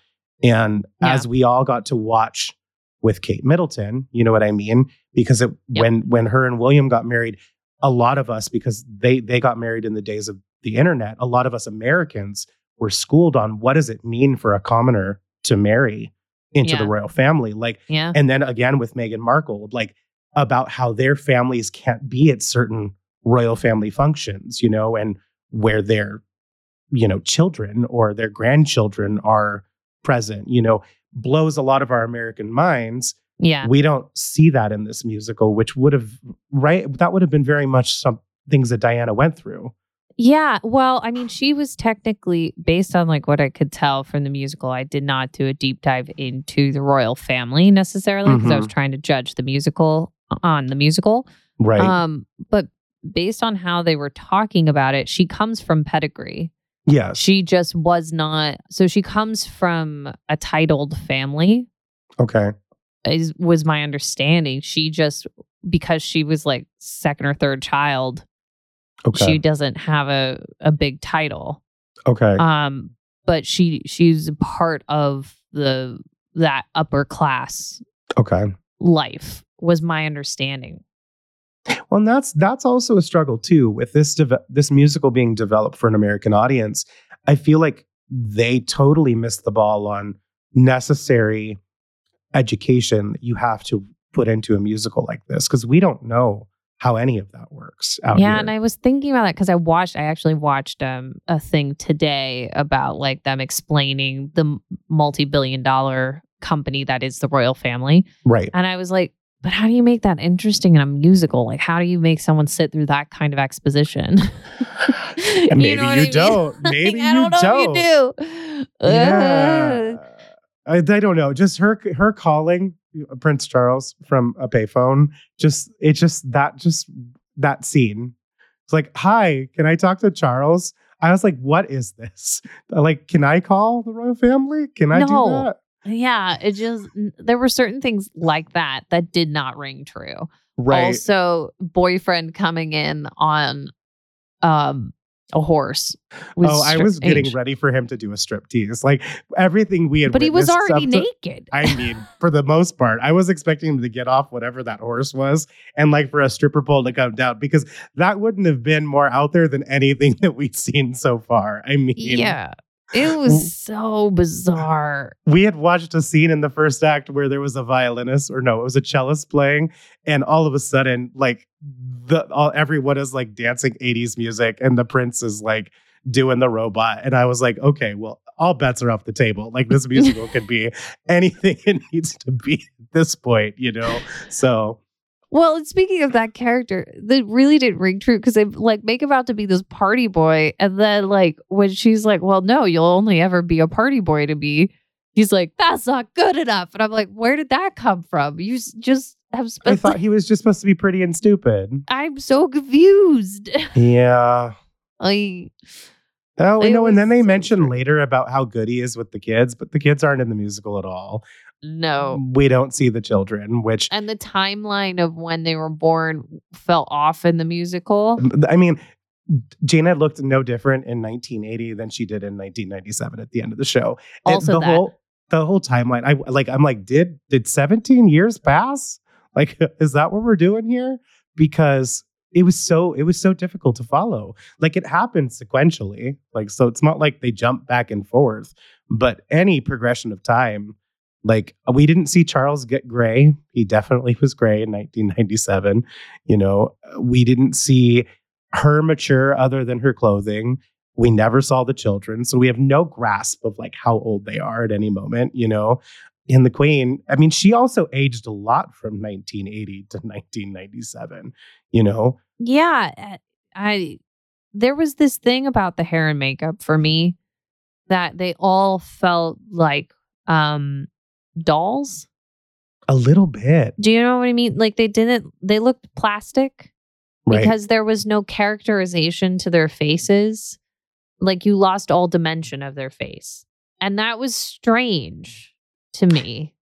And Yeah. as we all got to watch with Kate Middleton, you know what I mean? Because it, Yep. when when her and William got married, a lot of us because they they got married in the days of the internet, a lot of us Americans were schooled on what does it mean for a commoner to marry into Yeah. the royal family. Like, Yeah. and then again with Meghan Markle, like about how their families can't be at certain royal family functions, you know, and where their, you know, children or their grandchildren are present, you know, blows a lot of our American minds. Yeah. We don't see that in this musical, which would have right that would have been very much some things that Diana went through. Yeah. Well, I mean, she was technically based on like what I could tell from the musical. I did not do a deep dive into the royal family necessarily because I was trying to judge the musical on the musical. Right. Um, but based on how they were talking about it, she comes from pedigree. Yes. She just was not. So she comes from a titled family. okay. Is was my understanding. She just because she was like second or third child, Okay. she doesn't have a a big title. okay. um but she she's part of the that upper class okay. life was my understanding Well, and that's that's also a struggle too with this deve- this musical being developed for an American audience. I feel like they totally missed the ball on necessary education you have to put into a musical like this because we don't know how any of that works out yeah here. and i was thinking about that because i watched i actually watched um a thing today about like them explaining the multi-billion dollar company that is the royal family right. and i was like but how do you make that interesting in a musical like how do you make someone sit through that kind of exposition <laughs> <laughs> maybe know you don't. <laughs> Maybe I you don't know don't. you do Yeah. I, I don't know. Just her her calling uh, Prince Charles from a payphone. Just it just that just that scene. It's like, hi, can I talk to Charles? I was like, what is this? Like, can I call the royal family? Can I No. do that? Yeah, it just there were certain things like that that did not ring true. Right. Also, boyfriend coming in on um a horse. Oh, I was getting strange. ready for him to do a strip tease. Like everything we had but he was already to- naked. I mean, for the most part, I was expecting him to get off whatever that horse was and like for a stripper pole to come down because that wouldn't have been more out there than anything <laughs> that we've seen so far. I mean, yeah, it was so bizarre. we had watched a scene in the first act where there was a violinist or no, it was a cellist playing, and all of a sudden, like the all everyone is like dancing 80s music and the prince is like doing the robot. And I was like, okay, well, all bets are off the table. Like this <laughs> musical could be anything it needs to be at this point, you know? So Well, and speaking of that character, that really didn't ring true because they like make him out to be this party boy, and then like when she's like, "Well, no, you'll only ever be a party boy to me," he's like, "That's not good enough," and I'm like, "Where did that come from? You just have I thought he was just supposed to be pretty and stupid. <laughs> I'm so confused. <laughs> Yeah. like, Oh, It no, and then they mention later about how good he is with the kids, but the kids aren't in the musical at all. No. We don't see the children, which And the timeline of when they were born fell off in the musical. Um, I mean, Jeanna looked no different in 1980 than she did in 1997 at the end of the show. And Also the that. whole the whole timeline. I like. I'm like, did did 17 years pass? Like, <laughs> is that what we're doing here? Because it was so it was so difficult to follow. Like it happened sequentially. Like so, it's not like they jump back and forth. But any progression of time, like we didn't see Charles get gray. He definitely was gray in 1997. You know, we didn't see her mature other than her clothing. We never saw the children. So we have no grasp of like how old they are at any moment, you know. And the queen, I mean, she also aged a lot from 1980 to 1997, you know. Yeah, uh, I there was this thing about the hair and makeup for me that they all felt like um dolls. A little bit. Do you know what I mean? Like they didn't they looked plastic Right. because there was no characterization to their faces. Like you lost all dimension of their face. And that was strange to me.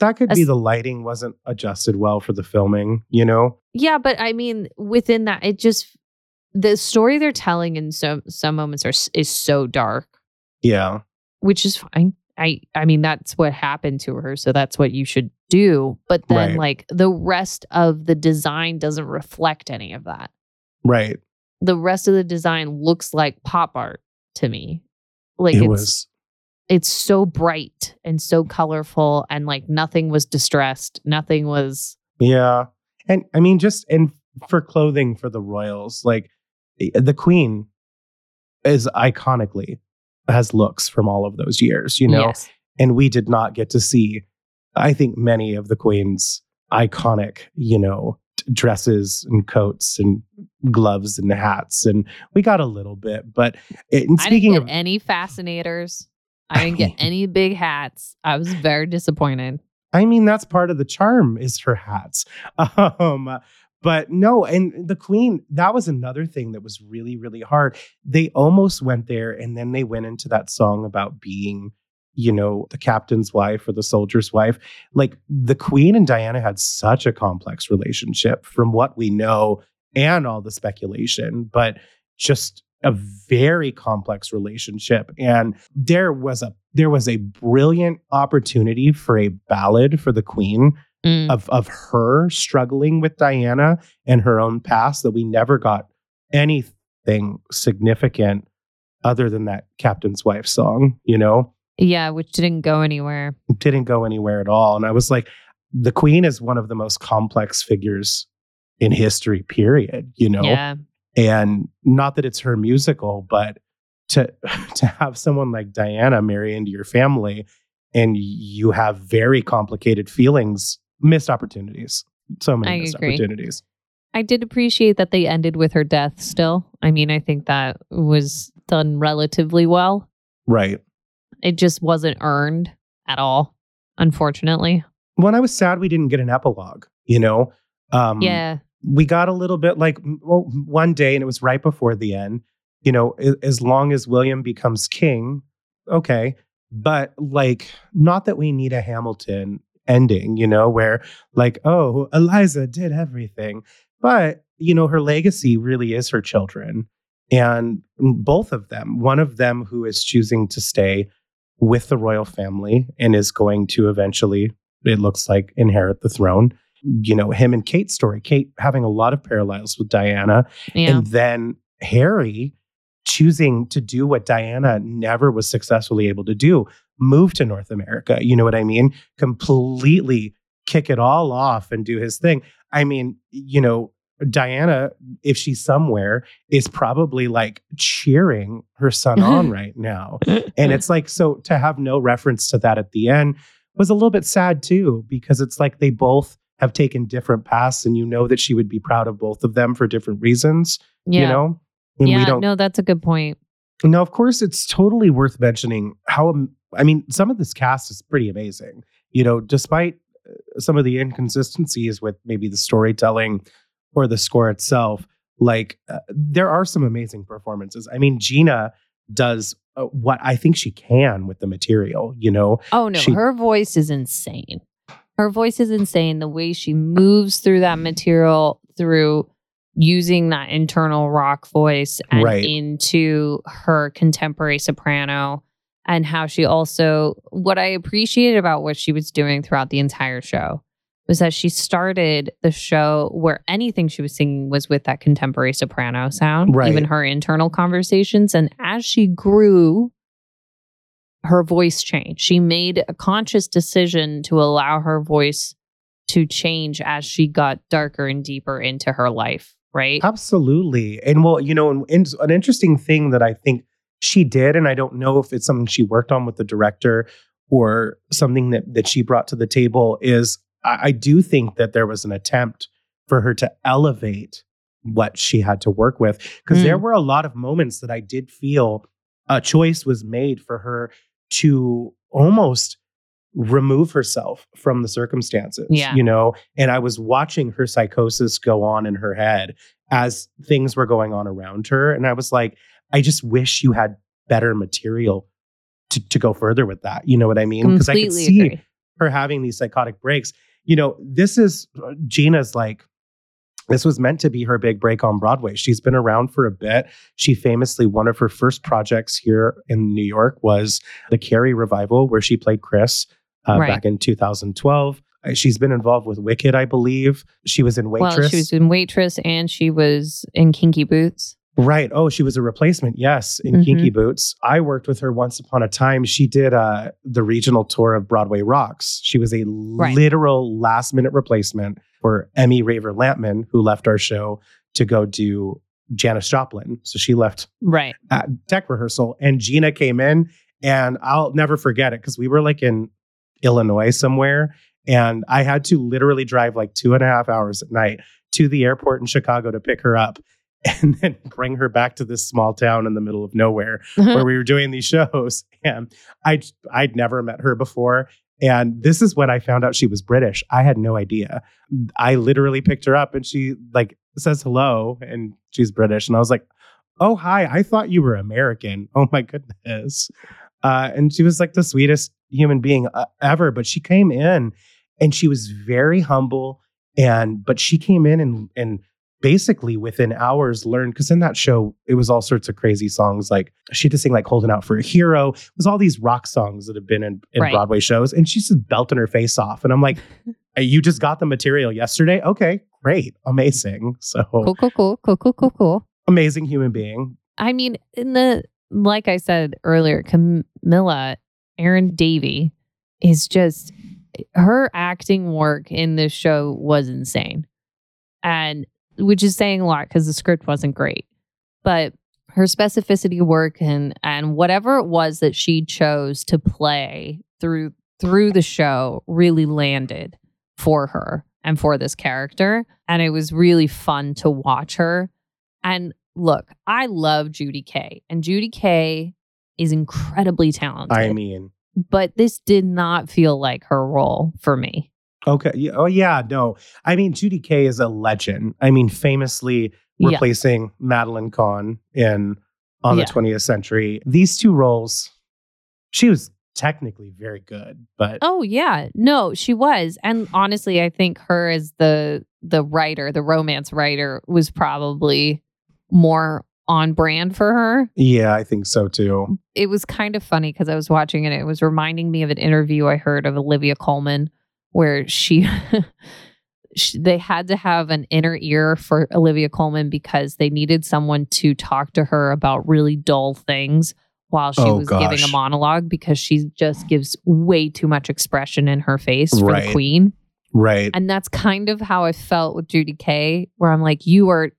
that could be the lighting wasn't adjusted well for the filming, you know? Yeah, but I mean, within that, it just the story they're telling in some some moments are is so dark, Yeah. which is fine. I I mean, that's what happened to her, so that's what you should do. But then, Right. like the rest of the design doesn't reflect any of that. Right. The rest of the design looks like pop art to me. Like it it's was it's so bright and so colorful and like nothing was distressed. Nothing was Yeah. And I mean, just and for clothing for the royals, like eh, the queen is iconically has looks from all of those years, you know? Yes. And we did not get to see, I think, many of the queen's iconic, you know, dresses and coats and gloves and hats. And we got a little bit. But it, speaking of any fascinators. I I didn't get <laughs> any big hats. I was very disappointed. I mean, that's part of the charm is her hats. <laughs> Um, but no, and the queen, that was another thing that was really, really hard. They almost went there and then they went into that song about being, you know, the captain's wife or the soldier's wife. Like the queen and Diana had such a complex relationship from what we know and all the speculation, but just a very complex relationship and there was a there was a brilliant opportunity for a ballad for the queen Mm. of of her struggling with Diana and her own past that we never got anything significant other than that captain's wife song you know Yeah, which didn't go anywhere. it didn't go anywhere at all and i was like the queen is one of the most complex figures in history period you know Yeah. and not that it's her musical but to <laughs> to have someone like diana marry into your family and you have very complicated feelings missed opportunities so many I missed agree. opportunities I did appreciate that they ended with her death still. I mean, I think that was done relatively well. right It just wasn't earned at all, unfortunately. when i was sad we didn't get an epilogue you know um yeah. we got a little bit like well, one day and it was right before the end you know as long as william becomes king okay but like not that we need a hamilton ending you know where like oh eliza did everything but you know her legacy really is her children and both of them one of them who is choosing to stay with the royal family and is going to eventually it looks like inherit the throne you know him and kate's story kate having a lot of parallels with diana Yeah. and then harry choosing to do what diana never was successfully able to do move to north america. You know what i mean? Completely kick it all off and do his thing. I mean you know diana if she's somewhere is probably like cheering her son on <laughs> right now. And it's like so to have no reference to that at the end was a little bit sad too because it's like they both have taken different paths and you know that she would be proud of both of them for different reasons yeah. you know and yeah. no, that's a good point. now of course it's totally worth mentioning how i mean some of this cast is pretty amazing you know despite uh, some of the inconsistencies with maybe the storytelling or the score itself like uh, there are some amazing performances i mean jeanna does uh, what i think she can with the material you know Oh no, She- her voice is insane. Her voice is insane. The way she moves through that material through using that internal rock voice and Right. into her contemporary soprano and how she also what I appreciated about what she was doing throughout the entire show was that she started the show where anything she was singing was with that contemporary soprano sound, Right. even her internal conversations. And as she grew, her voice changed. She made a conscious decision to allow her voice to change as she got darker and deeper into her life, right? Absolutely. And well, you know, and an interesting thing that I think she did, and I don't know if it's something she worked on with the director or something that that she brought to the table, is I, I do think that there was an attempt for her to elevate what she had to work with. Because Mm. there were a lot of moments that I did feel a choice was made for her to almost remove herself from the circumstances. Yeah. You know, and I was watching her psychosis go on in her head as things were going on around her. And I was like, I just wish you had better material to, to go further with that. You know what I mean? Because I could see agree. her having these psychotic breaks. You know, this is uh, Jeanna's like, this was meant to be her big break on Broadway. She's been around for a bit. She famously, one of her first projects here in New York was the Carrie revival, where she played Chris uh, Right. back in 2012. Uh, She's been involved with Wicked, I believe. She was in Waitress. Well, she was in Waitress and she was in Kinky Boots. Right. Oh, she was a replacement. Yes, in Mhm. Kinky Boots. I worked with her once upon a time. She did uh, the regional tour of Broadway Rocks. She was a literal last minute replacement for Emmy Raver Lampman, who left our show to go do Janis Joplin. So she left Right. at tech rehearsal, and Jeanna came in, and I'll never forget it because we were like in Illinois somewhere, and I had to literally drive like two and a half hours at night to the airport in Chicago to pick her up. <laughs> And then bring her back to this small town in the middle of nowhere mm-hmm. where we were doing these shows. <laughs> And I I'd never met her before. And this is when I found out she was British. I had no idea. I literally picked her up and she like says hello and she's British. And I was like, oh, hi. I thought you were American. Oh my goodness. Uh, and she was like the sweetest human being uh, ever. But she came in and she was very humble. And, but she came in and, and, basically within hours learned because in that show it was all sorts of crazy songs like she had to sing like holding out for a hero it was all these rock songs that have been in, in Right. broadway shows and she's just belting her face off and i'm like <laughs> you just got the material yesterday okay great amazing so Cool, cool, cool, cool, cool, cool, cool. amazing human being I mean, in the like I said earlier, Camilla, Erin Davie is just her acting work in this show was insane. And which is saying a lot because the script wasn't great. But her specificity work and and whatever it was that she chose to play through through the show really landed for her and for this character. And it was really fun to watch her. And look, I love Judy Kaye, and Judy Kaye is incredibly talented. i mean but this did not feel like her role for me. okay yeah, oh yeah no i mean judy kaye is a legend i mean famously Yeah. replacing madeline kahn in on Yeah. the 20th century these two roles she was technically very good but Oh yeah, no, she was, and honestly, I think her as the the writer, the romance writer, was probably more on brand for her. yeah i think so too It was kind of funny because I was watching it. It was reminding me of an interview I heard of Olivia Colman where she. <laughs> she- They had to have an inner ear for Olivia Colman because they needed someone to talk to her about really dull things while she Oh, was giving a monologue because she just gives way too much expression in her face for Right. the queen. right And that's kind of how I felt with Judy Kaye, where I'm like, you are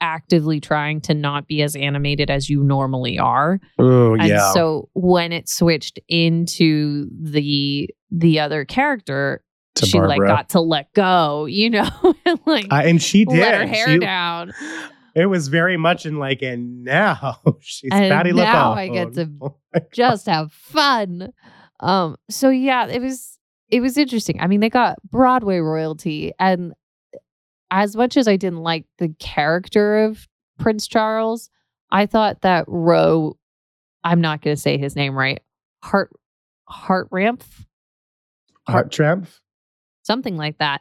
actively trying to not be as animated as you normally are. oh And yeah so when it switched into the the other character, To she like got to let go, <laughs> you know, <laughs> and like Uh, and she did let her hair She- down. <gasps> it was very much in like and now <laughs> she's And Patty now. I get to Oh just have fun. Um, so yeah, it was it was interesting. I mean, they got Broadway royalty, and as much as I didn't like the character of Prince Charles, I thought that Roe, I'm not going to say his name right, Hart Heart Tramp something like that.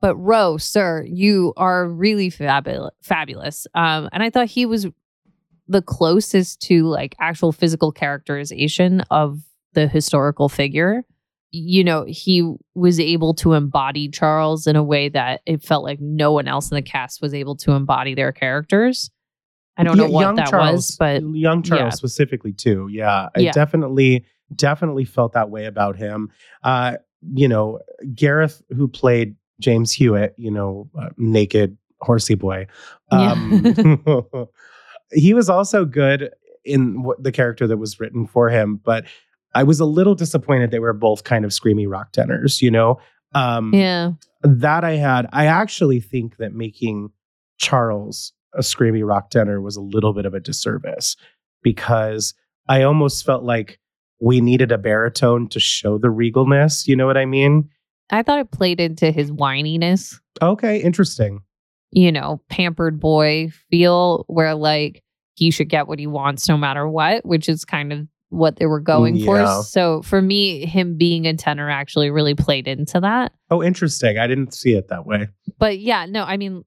But Roe, sir, you are really fabulous. Fabulous. Um, and I thought he was the closest to like actual physical characterization of the historical figure. You know, he was able to embody Charles in a way that it felt like no one else in the cast was able to embody their characters. I don't know Yeah, what young that Charles, was, but young Charles yeah. specifically too. Yeah, I Yeah. definitely, definitely felt that way about him. Uh, you know, Gareth, who played James Hewitt, you know, uh, naked horsey boy. Um, <laughs> he was also good in what, the character that was written for him, but I was a little disappointed they were both kind of screamy rock tenors. You know, um, yeah. that I had. I actually think that making Charles a screamy rock tenor was a little bit of a disservice because I almost felt like we needed a baritone to show the regalness. You know what I mean? I thought it played into his whininess. Okay, interesting. you know, pampered boy feel where like he should get what he wants no matter what, which is kind of what they were going Yeah. for. So for me, him being a tenor actually really played into that. Oh, interesting. I didn't see it that way. But yeah, no, I mean,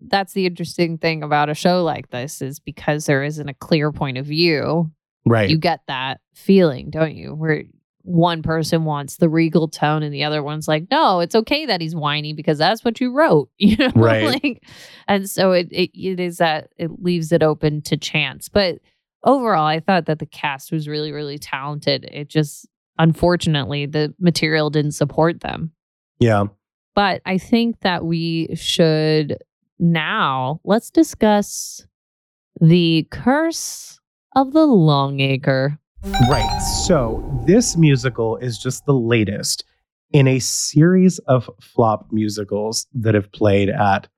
that's the interesting thing about a show like this is because there isn't a clear point of view, Right. you get that feeling, don't you? Where one person wants the regal tone and the other one's like, no, it's okay that he's whiny because that's what you wrote. <laughs> You know, Right. like, and so it, it it is that it leaves it open to chance. But overall, I thought that the cast was really, really talented. It just unfortunately the material didn't support them. Yeah. But I think that we should now let's discuss the curse of the Longacre. Right. So this musical is just the latest in a series of flop musicals that have played at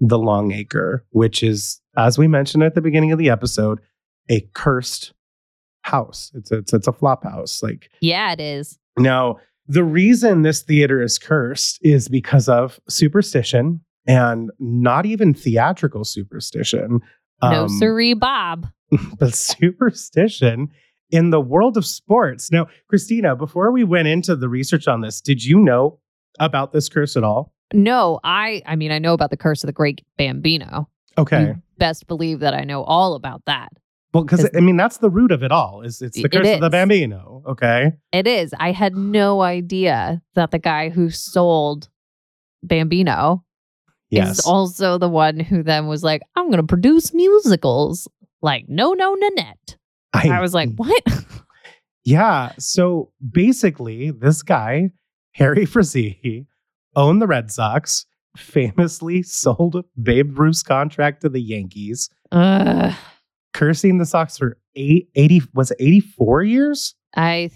the Longacre, which is, as we mentioned at the beginning of the episode, a cursed house. It's a, it's, it's a flop house. Like Yeah, it is. now, the reason this theater is cursed is because of superstition and not even theatrical superstition. no um, siree, Bob. <laughs> but superstition in the world of sports. Now, Christina, before we went into the research on this, did you know about this curse at all? No, I I mean I know about the curse of the great Bambino. Okay. You best believe that I know all about that. Well, because I mean that's the root of it all. Is it's the It curse of the. Bambino? Okay. It is. I had no idea that the guy who sold Bambino Yes. is also the one who then was like, I'm going to produce musicals. Like, no, no, Nanette. I was like, what? <laughs> Yeah. So basically, this guy, Harry Frazee, owned the Red Sox, famously <laughs> sold Babe Ruth's contract to the Yankees, uh, cursing the Sox for eight, 80, was it 84 years? I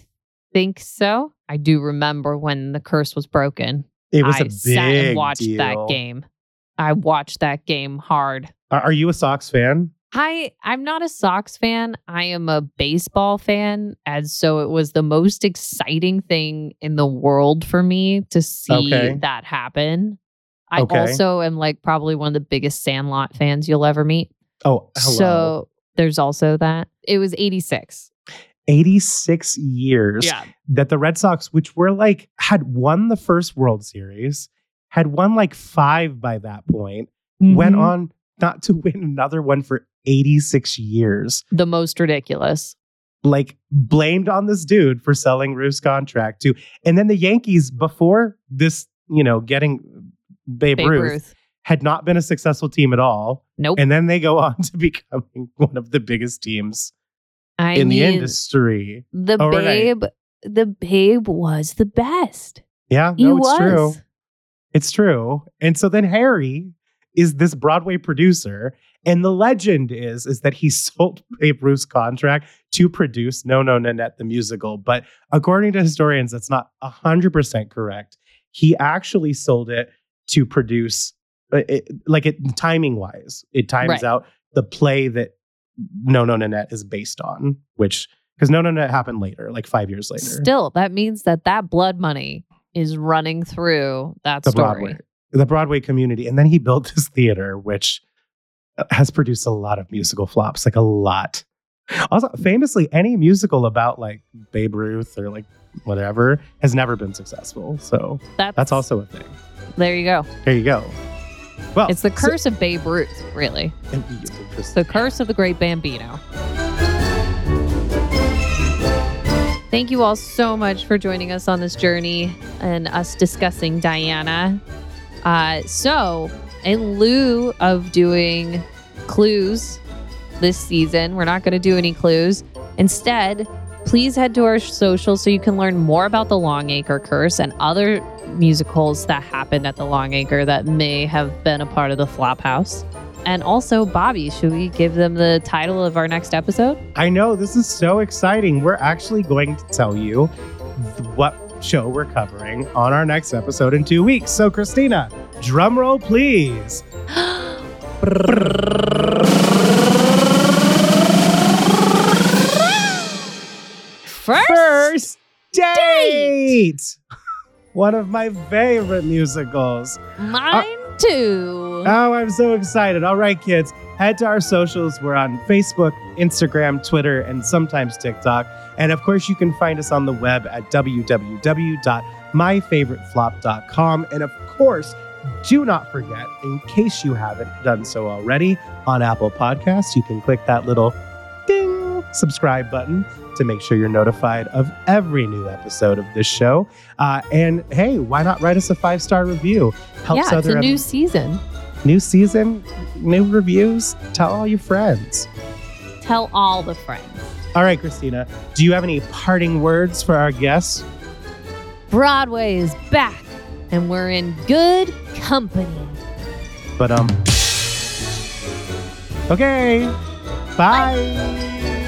think so. I do remember when the curse was broken. It was I a big sat and watched deal. that game. I watched that game hard. Are, are you a Sox fan? I I'm not a Sox fan. I am a baseball fan, and so it was the most exciting thing in the world for me to see Okay. that happen. I Okay. also am like probably one of the biggest Sandlot fans you'll ever meet. Oh, hello. So there's also that. It was 86. 86 years that the Red Sox, which were like, had won the first World Series, had won like five by that point, went Mhm. on not to <laughs> win another one for 86 years. the most ridiculous. Like, blamed on this dude for selling Ruth's contract to. And then the Yankees, before this, you know, getting Babe, Babe Ruth, Ruth. Had not been a successful team at all. Nope. And then they go on to <laughs> becoming one of the biggest teams I in the industry. the Oh, right. babe, the babe was the best. Yeah, He no, it's was. true. It's true. And so then Harry is this Broadway producer. And the legend is, is that he <laughs> sold Babe Ruth's contract to produce No No Nanette the musical. But according to historians, that's not 100% correct. He actually sold it to produce, Uh, it, like it timing wise, it times Right. out the play that No No Nanette is based on, which, because No No Nanette happened later, like five years later. Still, that means that that blood money is running through that the story. Broadway, the Broadway community, and then he <laughs> built this theater, which uh, has produced a lot of musical flops, like a lot. Also, famously, any musical about like Babe Ruth or like whatever has never been successful. So That's, that's also a thing. there. You go. There you go. Well, It's the so- curse of Babe Ruth, really. The curse of the great Bambino. Thank you all so much for joining us on this journey and us discussing Diana. Uh, so, in lieu of doing clues this season, we're not going to do any clues. Instead, please head to our social so you can learn more about the Longacre Curse and other musicals that happened at the Long Longacre that may have been a part of the Flophouse. And also, Bobby, should we give them the title of our next episode? I know this is so exciting. We're actually going to tell you what show we're covering on our next episode in two weeks. So, Christina, drumroll, please. <gasps> First, First date. One of my favorite musicals. mine uh, too. Oh, I'm so excited. All right, kids, head to our socials. We're on Facebook, Instagram, Twitter, and sometimes TikTok. And of course, you can find us on the web at www.myfavoriteflop.com. And of course, do not forget, in case you haven't done so already, on Apple Podcasts, you can click that little ding subscribe button to make sure you're notified of every new episode of this show. Uh, and hey, why not write us a five star review? Helps yeah, it's other a new season. new season, new reviews. Tell all your friends. Tell all the friends. All right, Christina, do you have any parting words for our guests? Broadway is back, and we're in good company. But um Okay. Bye.